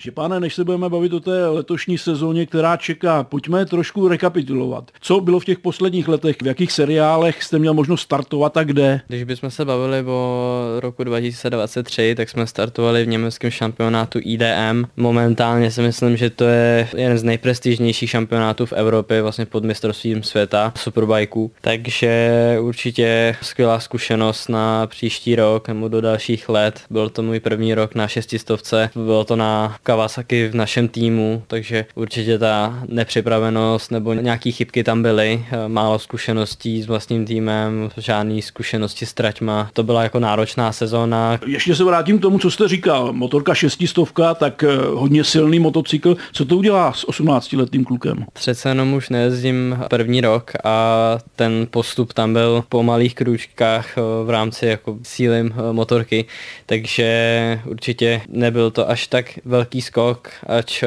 Že pane, než se budeme bavit o té letošní sezóně, která čeká, pojďme trošku rekapitulovat. Co bylo v těch posledních letech, v jakých seriálech jste měl možnost startovat a kde? Když bychom se bavili o roku 2023, tak jsme startovali v německém šampionátu IDM. Momentálně si myslím, že to je jeden z nejprestižnějších šampionátů v Evropě, vlastně pod mistrovstvím světa superbajků. Takže určitě skvělá zkušenost na příští rok nebo do dalších let. Byl to můj první rok na šestistovce, bylo to na Kawasaki v našem týmu, takže určitě ta nepřipravenost nebo nějaký chybky tam byly, málo zkušeností s vlastním týmem, žádný zkušenosti s traťma. To byla jako náročná sezóna. Ještě se vrátím k tomu, co jste říkal. Motorka šestistovka, tak eh, hodně silný motocykl. Co to udělá s 18-letým klukem? Přece jenom už nejezdím první rok a ten postup tam byl po malých krůčkách eh, v rámci jako síly eh, motorky, takže určitě nebyl to až tak velký skok, ač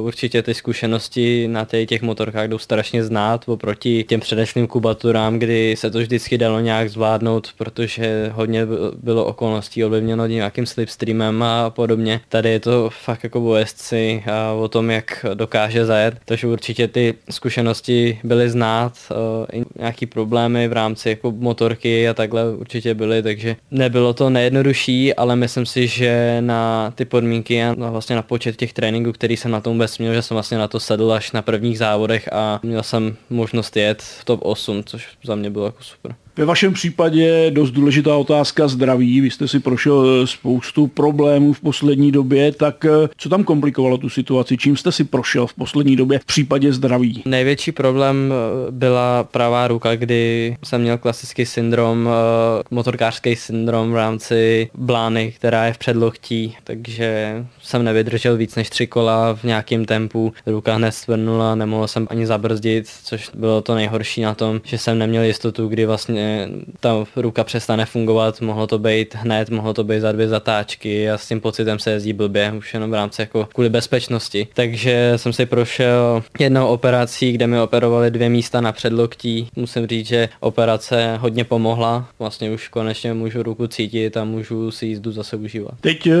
určitě ty zkušenosti na těch motorkách jdou strašně znát oproti těm předešlým kubaturám, kdy se to vždycky dalo nějak zvládnout, protože hodně bylo okolností ovlivněno nějakým slipstreamem a podobně. Tady je to fakt jako o jezdci a o tom, jak dokáže zajet, takže určitě ty zkušenosti byly znát, i nějaký problémy v rámci jako motorky a takhle určitě byly, takže nebylo to nejjednodušší, ale myslím si, že na ty podmínky a vlastně na počet těch tréninků, který jsem na tom vůbec měl, že jsem vlastně na to sedl až na prvních závodech a měl jsem možnost jet v top 8, což za mě bylo jako super. Ve vašem případě dost důležitá otázka zdraví. Vy jste si prošel spoustu problémů v poslední době, tak eh, co tam komplikovalo tu situaci? Čím jste si prošel v poslední době v případě zdraví? Největší problém eh, byla pravá ruka, kdy jsem měl klasický syndrom, eh, motorkářský syndrom v rámci blány, která je v předloktí, takže jsem nevydržel víc než tři kola v nějakém tempu, ruka hned svrnula, nemohl jsem ani zabrzdit, což bylo to nejhorší na tom, že jsem neměl jistotu, kdy vlastně ta ruka přestane fungovat, mohlo to být hned, mohlo to být za dvě zatáčky a s tím pocitem se jezdí blbě, už jenom v rámci jako kvůli bezpečnosti. Takže jsem si prošel jednou operací, kde mi operovali dvě místa na předloktí. Musím říct, že operace hodně pomohla, vlastně už konečně můžu ruku cítit a můžu si jízdu zase užívat. Teď eh,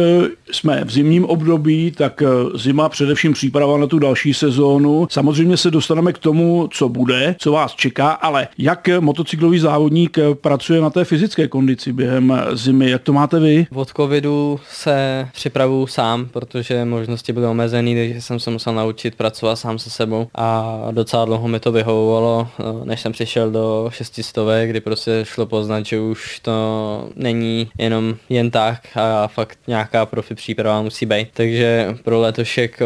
jsme v zimním období, tak eh, zima především příprava na tu další sezónu. Samozřejmě se dostaneme k tomu, co bude, co vás čeká, ale jak motocyklový závodník závodník eh, pracuje na té fyzické kondici během eh, zimy. Jak to máte vy? Od covidu se připravuju sám, protože možnosti byly omezené, takže jsem se musel naučit pracovat sám se sebou a docela dlouho mi to vyhovovalo, eh, než jsem přišel do šestistovek, kdy prostě šlo poznat, že už to není jenom jen tak a fakt nějaká profi příprava musí být. Takže pro letošek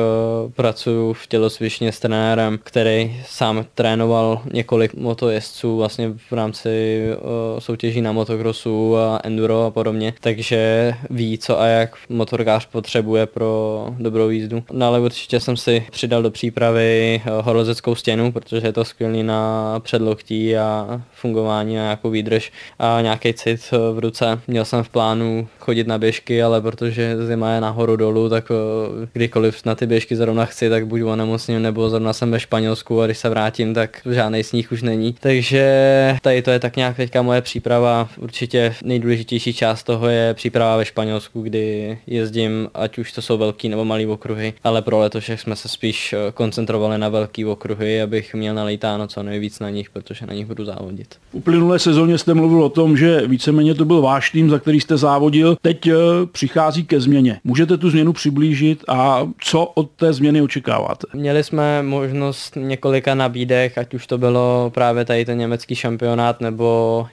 pracuju v tělocvičně s trenérem, který sám trénoval několik motojezdců vlastně v rámci soutěží na motocrossu a enduro a podobně, takže ví, co a jak motorkář potřebuje pro dobrou jízdu. No ale určitě jsem si přidal do přípravy horolezeckou stěnu, protože je to skvělý na předloktí a fungování a nějakou výdrž a nějaký cit v ruce. Měl jsem v plánu chodit na běžky, ale protože zima je nahoru dolů, tak kdykoliv na ty běžky zrovna chci, tak buď onemocním, nebo zrovna jsem ve Španělsku a když se vrátím, tak žádný sníh už není. Takže tady to je tak nějak teďka moje příprava. Určitě nejdůležitější část toho je příprava ve Španělsku, kdy jezdím, ať už to jsou velký nebo malý okruhy, ale pro letošek jsme se spíš eh, koncentrovali na velký okruhy, abych měl nalítáno co nejvíc na nich, protože na nich budu závodit. V uplynulé sezóně jste mluvil o tom, že víceméně to byl váš tým, za který jste závodil. Teď eh, přichází ke změně. Můžete tu změnu přiblížit a co od té změny očekáváte? Měli jsme možnost několika nabídek, ať už to bylo právě tady ten německý šampionát nebo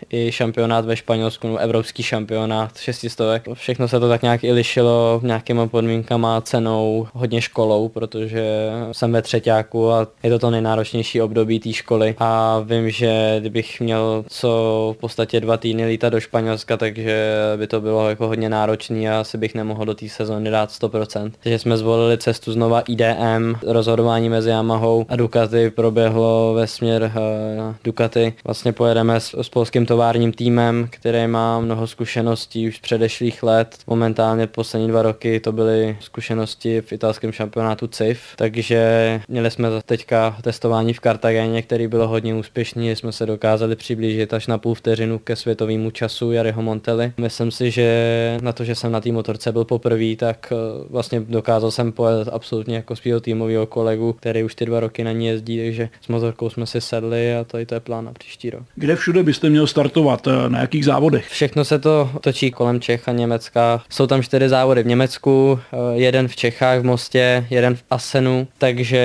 i šampionát ve Španělsku, nebo evropský šampionát šestistovek. Všechno se to tak nějak i lišilo nějakýma podmínkama, cenou, hodně školou, protože jsem ve třetíku a je to to nejnáročnější období té školy a vím, že kdybych měl co v podstatě dva týdny lítat do Španělska, takže by to bylo jako hodně náročný a asi bych nemohl do té sezóny dát 100%. Takže jsme zvolili cestu znova IDM, rozhodování mezi Yamahou a Ducati proběhlo ve směr uh, Ducati. Vlastně pojedeme s s polským továrním týmem, který má mnoho zkušeností už z předešlých let. Momentálně poslední dva roky to byly zkušenosti v italském šampionátu CIF, takže měli jsme teďka testování v Kartagéně, který bylo hodně úspěšný, jsme se dokázali přiblížit až na půl vteřinu ke světovému času Jariho Montely. Myslím si, že na to, že jsem na té motorce byl poprvé, tak eh, vlastně dokázal jsem pojet absolutně jako svého týmového kolegu, který už ty dva roky na ní jezdí, takže s motorkou jsme si sedli a tady to je plán na příští rok. Kde všude byste měl startovat? Eh, na jakých závodech? Všechno se to točí kolem Čech a Německa. Jsou tam čtyři závody v Německu, eh, jeden v Čechách v Mostě, jeden v Asenu, takže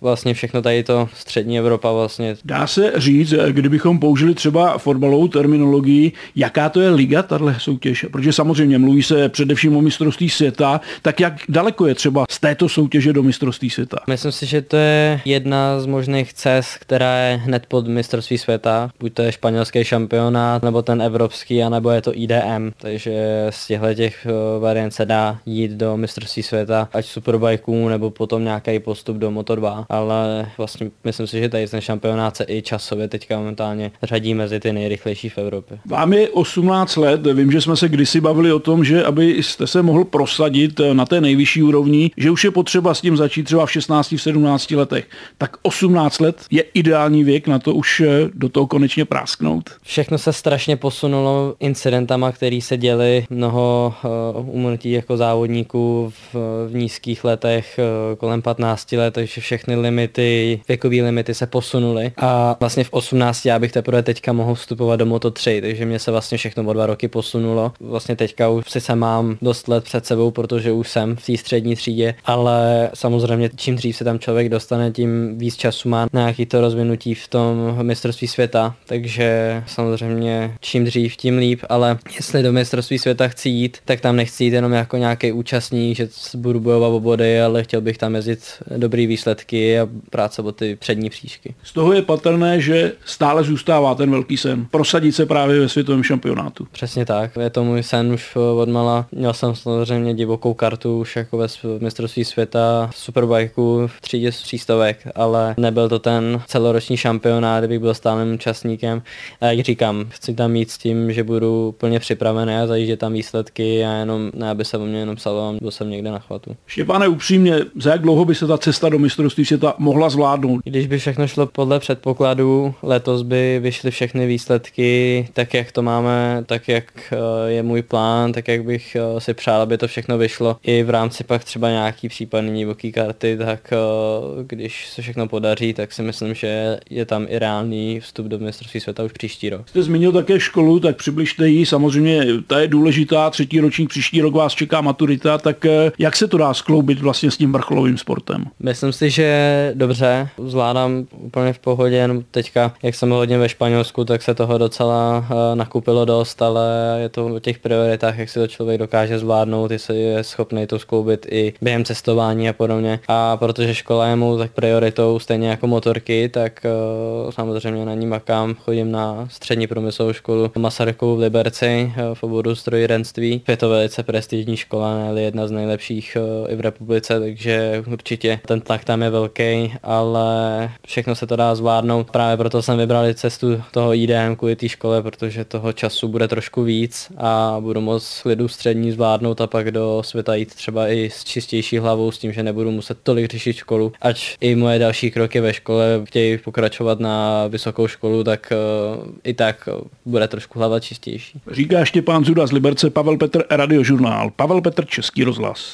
vlastně všechno tady to střední Evropa vlastně. Dá se říct, kdybychom použili třeba fotbalovou terminologii, jaká to je liga, tahle soutěž? Protože samozřejmě mluví se především o mistrovství světa, tak jak daleko je třeba z této soutěže do mistrovství světa? Myslím si, že to je jedna z možných cest, která je hned pod mistrovství světa. Buď to je španělský šampionát, nebo ten evropský, anebo je to IDM. Takže z těchto těch eh, variant se dá jít do mistrovství světa, ať superbajků, nebo potom nějaký postup do Moto2. Ale vlastně myslím si, že tady ten šampionát se i časově teďka momentálně řadí mezi ty nejrychlejší v Evropě. Vám je 18 let, vím, že jsme se kdysi bavili o tom, že abyste se mohl prosadit na té nejvyšší úrovni, že už je potřeba s tím začít třeba v 16, v 17 letech. Tak 18 let je ideální věk na to už eh, do toho konečně prásknout. Všechno se strašně posunulo incidentama, které se děly, mnoho uh, umrtí jako závodníků v, v nízkých letech, uh, kolem 15 let, takže všechny limity, věkové limity se posunuly. A vlastně v 18 já bych teprve teďka mohl vstupovat do Moto3, takže mě se vlastně všechno o dva roky posunulo. Vlastně teďka už si se mám dost let před sebou, protože už jsem v té střední třídě, ale samozřejmě čím dřív se tam člověk dostane, tím víc času má na nějaký to rozvinutí v tom mistrovství světa, takže samozřejmě čím dřív, tím líp, ale jestli do mistrovství světa chci jít, tak tam nechci jít jenom jako nějaký účastník, že budu bojovat o body, ale chtěl bych tam jezdit dobrý výsledky a práce o ty přední příšky. Z toho je patrné, že stále zůstává ten velký sen. Prosadit se právě ve světovém šampionátu. Přesně tak. Je to můj sen už odmala. Měl jsem samozřejmě divokou kartu už jako ve mistrovství světa superbajku v třídě třístovek, ale nebyl to ten celoroční šampionát, kdybych byl stálým účastníkem. A jak říkám, chci tam mít s tím, že budu plně připravený a zajíždět tam výsledky a jenom, ne aby se o mě jenom psalo, byl jsem někde na chvatu. Štěpáne, upřímně, za jak dlouho by se ta cesta do mistrovství světa mohla zvládnout? Když by všechno šlo podle předpokladů, letos by vyšly všechny výsledky tak, jak to máme, tak, jak eh, je můj plán, tak, jak bych eh, si přál, aby to všechno vyšlo. I v rámci pak třeba nějaký případný divoký karty, tak eh, když se všechno podaří, tak si myslím, že je tam i reálný vstup do mistrovství světa už příští rok. Jste zmínil také školu, tak přibližte ji, samozřejmě ta je důležitá, třetí ročník, příští rok vás čeká maturita, tak jak se to dá skloubit vlastně s tím vrcholovým sportem? Myslím si, že dobře, zvládám úplně v pohodě, jenom teďka, jak jsem hodně ve Španělsku, tak se toho docela nakupilo dost, ale je to o těch prioritách, jak si to člověk dokáže zvládnout, jestli je schopný to skloubit i během cestování a podobně. A protože škola je mou tak prioritou, stejně jako motorky, tak uh, samozřejmě na ní makám, chodím na střední průmyslovou školu Masarykovu v Liberci uh, v oboru strojírenství. Je to velice prestižní škola, ne jedna z nejlepších uh, i v republice, takže určitě ten tlak tam je velký, ale všechno se to dá zvládnout. Právě proto jsem vybral cestu toho IDM kvůli té škole, protože toho času bude trošku víc a budu moc lidu střední zvládnout a pak do světa jít třeba i s čistější hlavou s tím, že nebudu muset tolik řešit školu. Ať i moje další kroky ve škole chtějí pokračovat na vysokou školu, tak uh, i tak bude trošku hlava čistější. Říká Štěpán Zuda z Liberce, Pavel Petr, Radiožurnál. Pavel Petr, Český rozhlas.